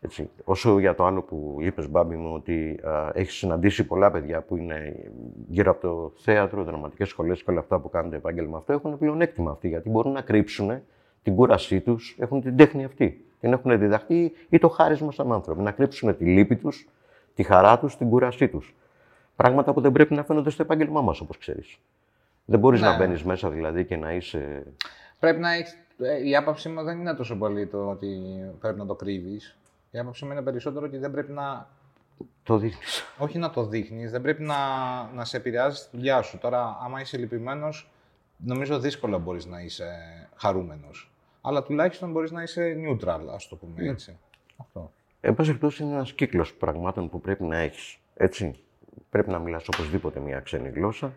Έτσι. Όσο για το άλλο που είπες, Μπάμπη μου, ότι α, έχεις συναντήσει πολλά παιδιά που είναι γύρω από το θέατρο, δραματικές σχολές και όλα αυτά που κάνουν το επάγγελμα αυτό, έχουν πλεονέκτημα αυτοί, γιατί μπορούν να κρύψουν την κούρασή τους, έχουν την τέχνη αυτή. Την έχουν διδαχθεί ή το χάρισμα σαν άνθρωποι, να κρύψουν τη λύπη τους, τη χαρά τους, την κούρασή τους. Πράγματα που δεν πρέπει να φαίνονται στο επάγγελμά μας, όπως ξέρεις. Δεν μπορείς Ναι. να μπαίνεις μέσα δηλαδή και να είσαι Πρέπει να έχεις, ε, η άποψή μου δεν είναι τόσο πολύ το ότι πρέπει να το κρύβεις. Η άποψή μου είναι περισσότερο ότι δεν πρέπει να το δείχνεις. όχι να το δείχνεις, δεν πρέπει να, να σε επηρεάζει τη δουλειά σου. Τώρα, άμα είσαι λυπημένος, νομίζω δύσκολα μπορείς να είσαι χαρούμενος. Αλλά τουλάχιστον μπορείς να είσαι neutral, ας το πούμε έτσι. Αυτό. Εν πάση περιπτώσει, είναι ένας κύκλος πραγμάτων που πρέπει να έχεις. Έτσι. Πρέπει να μιλάς οπωσδήποτε μια ξένη γλώσσα.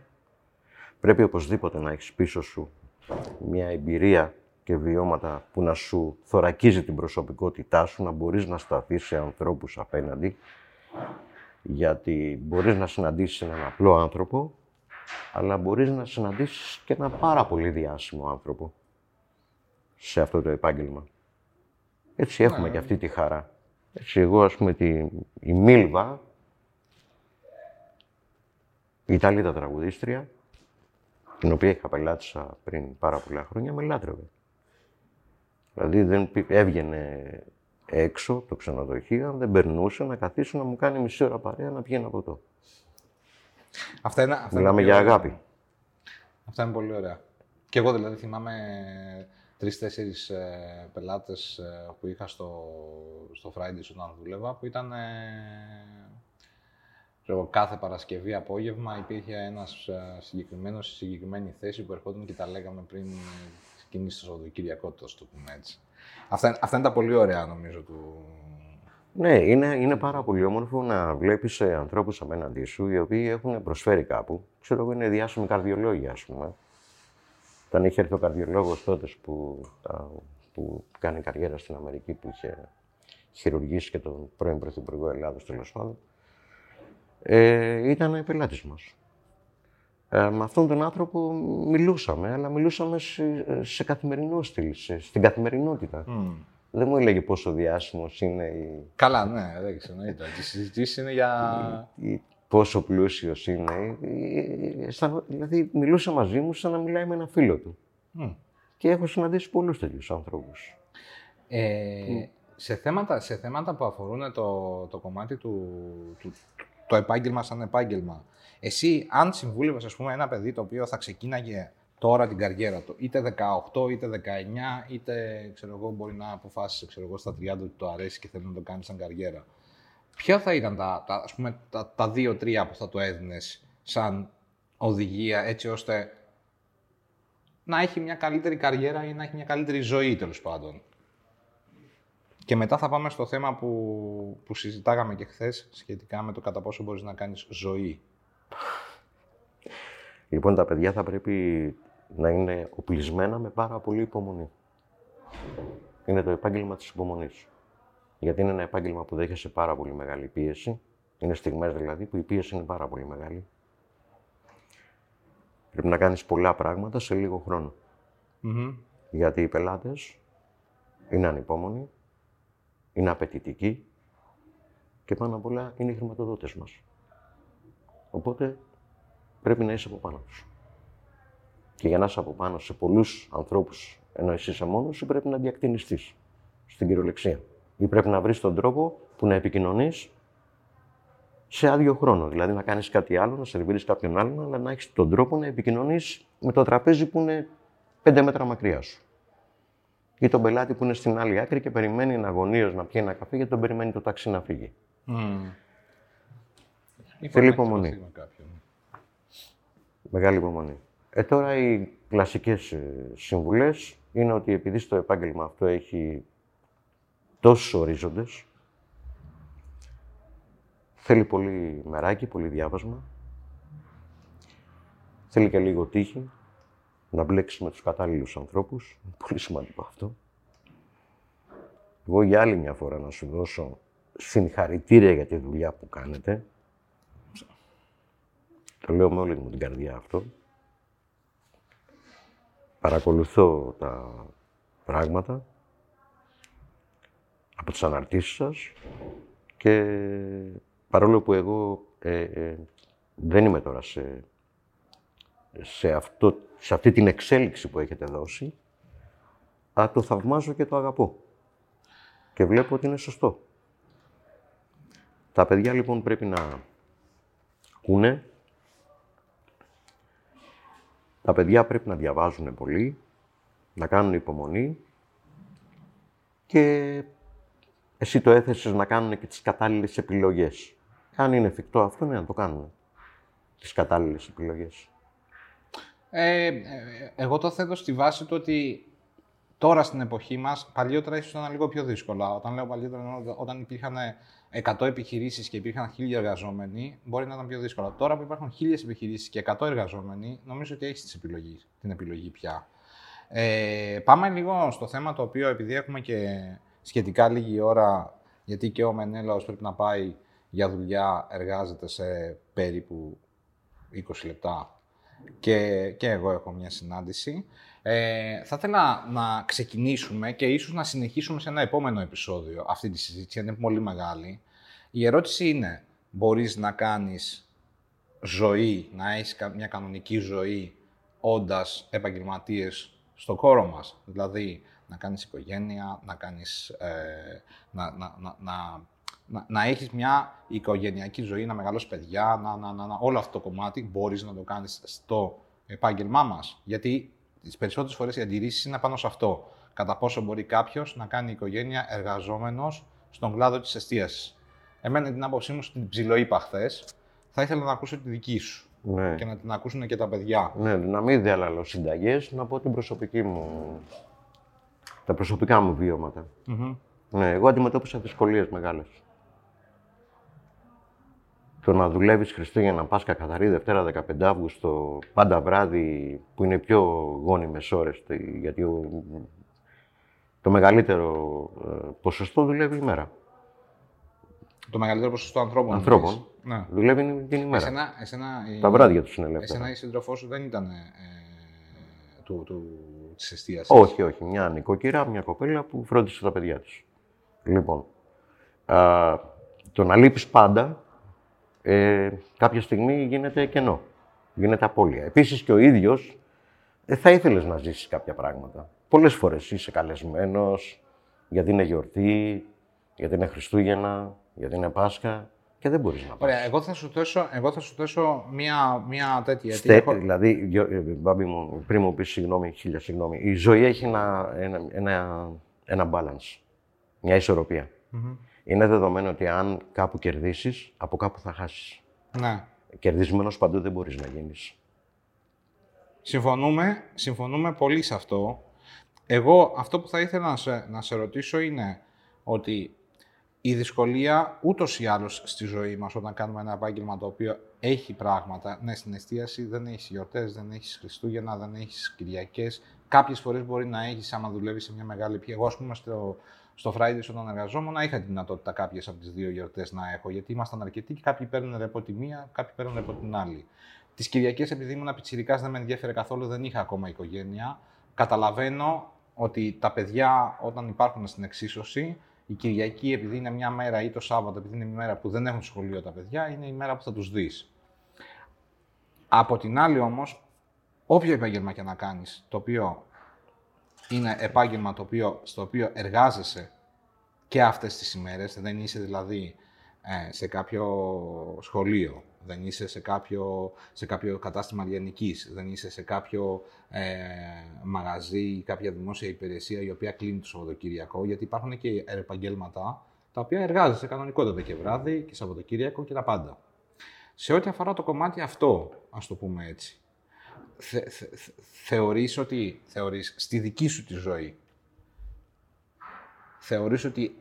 Πρέπει οπωσδήποτε να έχεις πίσω σου μια εμπειρία και βιώματα που να σου θωρακίζει την προσωπικότητά σου, να μπορείς να σταθείς σε ανθρώπους απέναντι, γιατί μπορείς να συναντήσεις έναν απλό άνθρωπο, αλλά μπορείς να συναντήσεις και ένα πάρα πολύ διάσημο άνθρωπο σε αυτό το επάγγελμα. Έτσι έχουμε και αυτή τη χαρά. Έτσι, εγώ, ας πούμε, τη, η Μίλβα, η Ιταλίδα τραγουδίστρια, την οποία είχα πελάτησα πριν πάρα πολλά χρόνια, με λάτρευε. Δηλαδή δεν πη- έβγαινε έξω από το ξενοδοχείο, αν δεν περνούσε να καθίσει να μου κάνει μισή ώρα παρέα να πηγαίνει από το. Αυτά είναι, αυτά Μιλάμε είναι για πολύ ωραία. αγάπη. Αυτά είναι πολύ ωραία. Και εγώ δηλαδή θυμάμαι τρει-τέσσερι πελάτες που είχα στο, στο Fridays όταν δούλευα που ήταν. Ε, ξέρω εγώ, κάθε Παρασκευή απόγευμα υπήρχε ένας συγκεκριμένος στη συγκεκριμένη θέση που ερχόταν και τα λέγαμε πριν ξεκινήσει το Σαββατοκύριακό, το το πούμε έτσι. Αυτά, είναι- αυτά είναι τα πολύ ωραία νομίζω του. Ναι, είναι, είναι πάρα πολύ όμορφο να βλέπεις ε, ανθρώπους απέναντί σου οι οποίοι έχουν προσφέρει κάπου. Ξέρω εγώ είναι διάσημοι καρδιολόγοι, ας πούμε. Όταν είχε έρθει ο καρδιολόγος τότε που, α, που κάνει καριέρα στην Αμερική, που είχε χειρουργήσει και τον πρώην Πρωθυπουργό Ελλάδος, τέλος πάντων, ε, ήταν πελάτης μας. Ε, με αυτόν τον άνθρωπο μιλούσαμε, αλλά μιλούσαμε σε, σε καθημερινό στυλ, σε- στην καθημερινότητα. Δεν μου έλεγε πόσο διάσημος είναι η, Καλά, ναι, δεν ξέρω, εννοείται. Οι συζητήσεις είναι για. ή πόσο πλούσιος είναι. ε, ε, σαν- δηλαδή, μιλούσε μαζί μου σαν να μιλάει με ένα φίλο του. Μμ. Και έχω συναντήσει πολλούς τέτοιους ανθρώπους. Ε, σε, θέματα, σε θέματα που αφορούν το, το κομμάτι του, του, το επάγγελμα σαν επάγγελμα, εσύ αν συμβούλευες ας πούμε ένα παιδί το οποίο θα ξεκίναγε τώρα την καριέρα του. Είτε 18, είτε 19, είτε ξέρω εγώ, μπορεί να αποφάσισε ξέρω εγώ, στα 30 ότι το αρέσει και θέλει να το κάνει σαν καριέρα. Ποια θα ήταν τα, τα, ας πούμε, τα, τα δύο-τρία που θα το έδινες σαν οδηγία, έτσι ώστε να έχει μια καλύτερη καριέρα ή να έχει μια καλύτερη ζωή, τέλος πάντων. Και μετά θα πάμε στο θέμα που, που συζητάγαμε και χθες σχετικά με το κατά πόσο μπορείς να κάνεις ζωή. Λοιπόν, τα παιδιά θα πρέπει να είναι οπλισμένα με πάρα πολύ υπομονή. Είναι το επάγγελμα της υπομονής. Γιατί είναι ένα επάγγελμα που δέχεσαι πάρα πολύ μεγάλη πίεση. Είναι στιγμές δηλαδή που η πίεση είναι πάρα πολύ μεγάλη. Πρέπει να κάνεις πολλά πράγματα σε λίγο Γιατί οι πελάτες είναι ανυπόμονοι, είναι απαιτητικοί και πάνω απ' όλα είναι οι χρηματοδότες μας. Οπότε πρέπει να είσαι από πάνω τους. Και για να είσαι από πάνω σε πολλούς ανθρώπους, ενώ εσύ είσαι μόνος σου, πρέπει να διακτηνιστείς στην κυριολεξία. Ή πρέπει να βρεις τον τρόπο που να επικοινωνείς σε άδειο χρόνο. Δηλαδή να κάνεις κάτι άλλο, να σερβίρεις κάποιον άλλον, αλλά να έχεις τον τρόπο να επικοινωνείς με το τραπέζι που είναι πέντε μέτρα μακριά σου. Ή τον πελάτη που είναι στην άλλη άκρη και περιμένει να αγωνίω να πιει ένα καφέ γιατί τον περιμένει το ταξί να φύγει. Mm. Θέλει υπομονή. Μεγάλη υπομονή. Ε, τώρα οι κλασικές ε, συμβουλές είναι ότι επειδή στο επάγγελμα αυτό έχει τόσους ορίζοντες, θέλει πολύ μεράκι, πολύ διάβασμα, θέλει και λίγο τύχη, να μπλέξει με τους κατάλληλους ανθρώπους, είναι πολύ σημαντικό αυτό. Εγώ για άλλη μια φορά να σου δώσω συγχαρητήρια για τη δουλειά που κάνετε. Το λέω με όλη μου την καρδιά αυτό. Παρακολουθώ τα πράγματα από τις αναρτήσεις σας και παρόλο που εγώ ε, ε, δεν είμαι τώρα σε, σε, αυτό, σε αυτή την εξέλιξη που έχετε δώσει, α, το θαυμάζω και το αγαπώ. Και βλέπω ότι είναι σωστό. Τα παιδιά λοιπόν πρέπει να ακούνε. Τα παιδιά πρέπει να διαβάζουν πολύ, να κάνουν υπομονή και εσύ το έθεσες να κάνουν και τις κατάλληλες επιλογές. Αν είναι εφικτό αυτό, ναι, να το κάνουν. Τις κατάλληλες επιλογές. Ε, ε εγώ το θέτω στη βάση του ότι τώρα στην εποχή μας, παλιότερα ίσως ήταν λίγο πιο δύσκολα. Όταν λέω παλιότερα, όταν υπήρχαν 100 επιχειρήσεις και υπήρχαν 1000 εργαζόμενοι, μπορεί να ήταν πιο δύσκολο. Τώρα που υπάρχουν 1000 επιχειρήσεις και 100 εργαζόμενοι, νομίζω ότι έχεις επιλογή, την επιλογή πια. Ε, πάμε λίγο στο θέμα το οποίο, επειδή έχουμε και σχετικά λίγη ώρα, γιατί και ο Μενέλαος πρέπει να πάει για δουλειά, εργάζεται σε περίπου 20 λεπτά και, και εγώ έχω μια συνάντηση. Ε, θα ήθελα να ξεκινήσουμε και ίσως να συνεχίσουμε σε ένα επόμενο επεισόδιο αυτή τη συζήτηση, είναι πολύ μεγάλη. Η ερώτηση είναι, μπορείς να κάνεις ζωή, να έχεις μια κανονική ζωή, όντας επαγγελματίες στον χώρο μας; Δηλαδή, να κάνεις οικογένεια, να, κάνεις, ε, να, να, να, να, να, έχεις μια οικογενειακή ζωή, να μεγαλώσεις παιδιά, να, να, να, να, όλο αυτό το κομμάτι μπορείς να το κάνεις στο επάγγελμά μας; Γιατί τις περισσότερες φορές οι αντιρρήσεις είναι πάνω σε αυτό. Κατά πόσο μπορεί κάποιος να κάνει οικογένεια εργαζόμενος στον κλάδο της εστίασης. Εμένα την άποψή μου στην ψηλοείπα χθες, θα ήθελα να ακούσω τη δική σου. Ναι. Και να την ακούσουν και τα παιδιά. Ναι, να μην διαλαλώ συνταγές, να πω την προσωπική μου τα προσωπικά μου βιωματα Ναι, εγώ αντιμετώπισα δυσκολίες μεγάλες. Το να δουλεύεις Χριστούγεννα, Πάσχα, Καθαρή, Δευτέρα, 15 Αύγουστο, πάντα βράδυ, που είναι πιο γόνιμες ώρες, γιατί το μεγαλύτερο ε, ποσοστό δουλεύει ημέρα. Το μεγαλύτερο ποσοστό ανθρώπων. Ανθρώπων. Ναι. Δουλεύει την ημέρα. Εσένα, εσένα, Τα βράδια τους είναι ελεύθερα. Εσένα η σύντροφός σου δεν ήταν ε, του, του, της Όχι, όχι. Μια νοικοκυρά, μια κοπέλα που φρόντισε τα παιδιά της. Λοιπόν, α, το να λείπεις πάντα ε, κάποια στιγμή γίνεται κενό. Γίνεται απώλεια. Επίσης και ο ίδιος ε, θα ήθελες να ζήσεις κάποια πράγματα. Πολλές φορές είσαι καλεσμένος γιατί είναι γιορτή, γιατί είναι Χριστούγεννα, γιατί είναι Πάσχα και δεν μπορείς να πας. Ωραία, εγώ θα σου θέσω, εγώ θα σου θέσω μια, μια τέτοια. Στέ, έχω- Δηλαδή, Γιο- ε, Μπάμπη μου, πριν μου πεις συγγνώμη, χίλια συγγνώμη, η ζωή έχει ένα, ένα, ένα, ένα balance, μια ισορροπία. Μμμ. Είναι δεδομένο ότι αν κάπου κερδίσεις, από κάπου θα χάσεις. Ναι. Κερδισμένος παντού δεν μπορείς να γίνεις. Συμφωνούμε, συμφωνούμε πολύ σε αυτό. Εγώ αυτό που θα ήθελα να σε, να σε ρωτήσω είναι ότι η δυσκολία ούτως ή άλλως στη ζωή μας όταν κάνουμε ένα επάγγελμα το οποίο έχει πράγματα, ναι, στην εστίαση δεν έχεις γιορτές, δεν έχεις Χριστούγεννα, δεν έχεις Κυριακές. Κάποιες φορές μπορεί να έχεις άμα δουλεύεις σε μια μεγάλη πια. Εγώ, ας πούμε, στο, στο Fridays όταν εργαζόμουν, είχα τη δυνατότητα κάποιες από τις δύο γιορτές να έχω, γιατί ήμασταν αρκετοί και κάποιοι παίρνουν ρεπό τη μία, κάποιοι παίρνουν ρεπό την άλλη. Τις Κυριακές, επειδή ήμουν πιτσιρικά, δεν με ενδιαφέρε καθόλου, δεν είχα ακόμα οικογένεια. Καταλαβαίνω ότι τα παιδιά, όταν υπάρχουν στην εξίσωση, η Κυριακή, επειδή είναι μια μέρα ή το Σάββατο, επειδή είναι μια μέρα που δεν έχουν σχολείο τα παιδιά, είναι η μέρα που θα τους δεις. Από την άλλη όμως, όποιο επάγγελμα και να κάνεις, το οποίο είναι επάγγελμα το οποίο, στο οποίο εργάζεσαι και αυτές τις ημέρες, δεν είσαι δηλαδή ε, σε κάποιο σχολείο, δεν είσαι σε κάποιο, σε κάποιο κατάστημα λιανικής, δεν είσαι σε κάποιο ε, μαγαζί ή κάποια δημόσια υπηρεσία η οποία κλείνει το Σαββατοκύριακο, γιατί υπάρχουν και επαγγέλματα τα οποία εργάζεσαι κανονικότατα και βράδυ και Σαββατοκύριακο και τα πάντα. Σε ό,τι αφορά το κομμάτι αυτό, ας το πούμε έτσι, θε, θε, θε- θεωρείς ότι, θεωρείς στη δική σου τη ζωή, θεωρείς ότι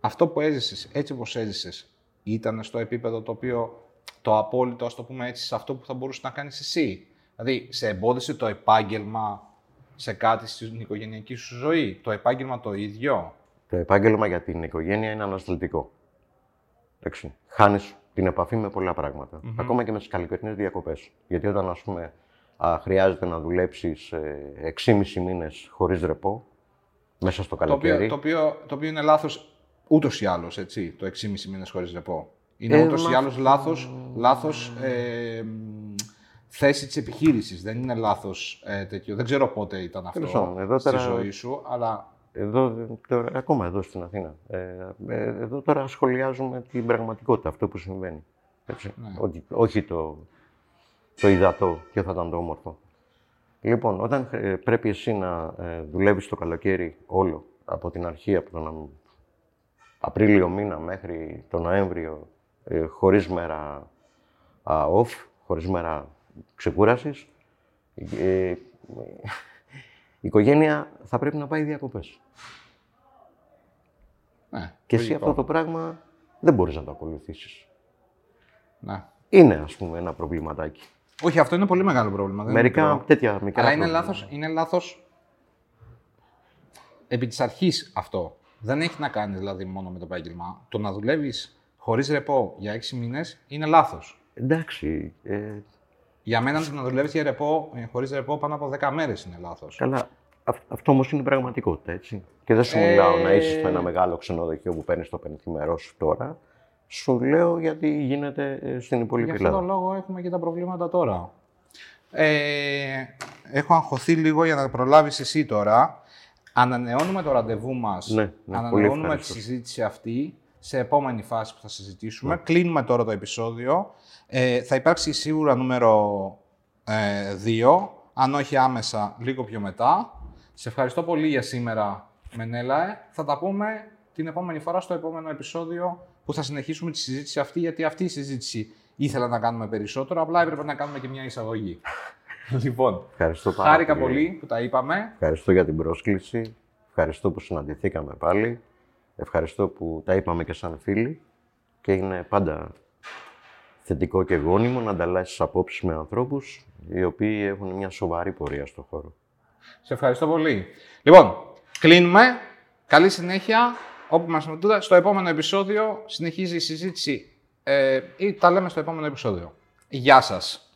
αυτό που έζησες, έτσι όπως έζησες, ήταν στο επίπεδο το οποίο το απόλυτο, ας το πούμε έτσι, σε αυτό που θα μπορούσες να κάνεις εσύ; Δηλαδή, σε εμπόδισε το επάγγελμα σε κάτι στην οικογενειακή σου ζωή, το επάγγελμα το ίδιο; Το επάγγελμα για την οικογένεια είναι ανασταλτικό. Εντάξει. Χάνεις την επαφή με πολλά πράγματα. Ακόμα και με τις καλοκαιρινέ διακοπές. Γιατί όταν, ας πούμε, α, χρειάζεται να δουλέψεις 6,5 μήνες χωρίς ρεπό, μέσα στο Το οποίο, καλοκαίρι. το, οποίο, το οποίο είναι λάθος ούτως ή άλλως, έτσι, το 6,5 μήνες χωρίς ρεπό. Είναι Ε, ούτως ή μα- άλλως λάθος, λάθος ε, μ, θέση της επιχείρησης. Δεν είναι λάθος ε, τέτοιο. Δεν ξέρω πότε ήταν αυτό Τέλος πάντων, εδώ στη τώρα- ζωή σου, αλλά Εδώ, τώρα, ακόμα εδώ στην Αθήνα. Ε, ε, εδώ τώρα σχολιάζουμε την πραγματικότητα, αυτό που συμβαίνει. Έτσι. Ναι. Ότι, όχι το, το υδατό, ποιο θα ήταν το όμορφο. Λοιπόν, όταν ε, πρέπει εσύ να ε, δουλεύεις το καλοκαίρι όλο, από την αρχή, από τον Αμ- Απρίλιο μήνα μέχρι τον Νοέμβριο, ε, χωρίς μέρα α, off, χωρίς μέρα ξεκούρασης, ε, η οικογένεια θα πρέπει να πάει διακοπές. ναι, Και εσύ λογικό. αυτό το πράγμα δεν μπορείς να το ακολουθήσεις. Ναι. Είναι, ας πούμε, ένα προβληματάκι. Όχι, αυτό είναι πολύ μεγάλο πρόβλημα. δεν είναι Μερικά μικρό. τέτοια μικρά Αλλά είναι προβλήματα. λάθος, είναι λάθος επί της αρχής αυτό. Δεν έχει να κάνει δηλαδή μόνο με το επάγγελμα. Το να δουλεύεις χωρίς ρεπό για 6 μήνες είναι λάθος. Εντάξει, ε, Για μένα το να δουλεύεις για ρεπό, ε, χωρίς ρεπό πάνω από 10 μέρες είναι λάθος. καλά. αυ- αυτό όμως είναι πραγματικότητα, έτσι. Και δεν σου Ε, μιλάω να είσαι στο ένα μεγάλο ξενοδοχείο που παίρνεις το πενθυμερός σου τώρα. Σου λέω γιατί γίνεται ε, στην Γι' υπόλοιπη αυτόν τον Ελλάδα. λόγο έχουμε και τα προβλήματα τώρα. Ε, έχω αγχωθεί λίγο για να προλάβεις εσύ τώρα. Ανανεώνουμε το ραντεβού μας. Ναι, ναι, πολύ Ανανεώνουμε τη ευχαριστώ. συζήτηση αυτή σε επόμενη φάση που θα συζητήσουμε. Ναι. Κλείνουμε τώρα το επεισόδιο. Ε, θα υπάρξει σίγουρα νούμερο 2, αν όχι άμεσα, λίγο πιο μετά. Σε ευχαριστώ πολύ για σήμερα, Μενέλαε. Θα τα πούμε την επόμενη φορά στο επόμενο επεισόδιο που θα συνεχίσουμε τη συζήτηση αυτή, γιατί αυτή η συζήτηση ήθελα να κάνουμε περισσότερο, απλά έπρεπε να κάνουμε και μια εισαγωγή. λοιπόν, Ευχαριστώ πάρα χάρηκα πολύ που τα είπαμε. Ευχαριστώ για την πρόσκληση. Ευχαριστώ που συναντηθήκαμε πάλι. Ευχαριστώ που τα είπαμε και σαν φίλοι. Και είναι πάντα θετικό και γόνιμο να ανταλλάσσεις απόψεις με ανθρώπους οι οποίοι έχουν μια σοβαρή πορεία στον χώρο. Σε ευχαριστώ πολύ. Λοιπόν, κλείνουμε. Καλή συνέχεια. Όπου μας ρωτούνται, στο επόμενο επεισόδιο συνεχίζει η συζήτηση ε, ή τα λέμε στο επόμενο επεισόδιο. Γεια σας.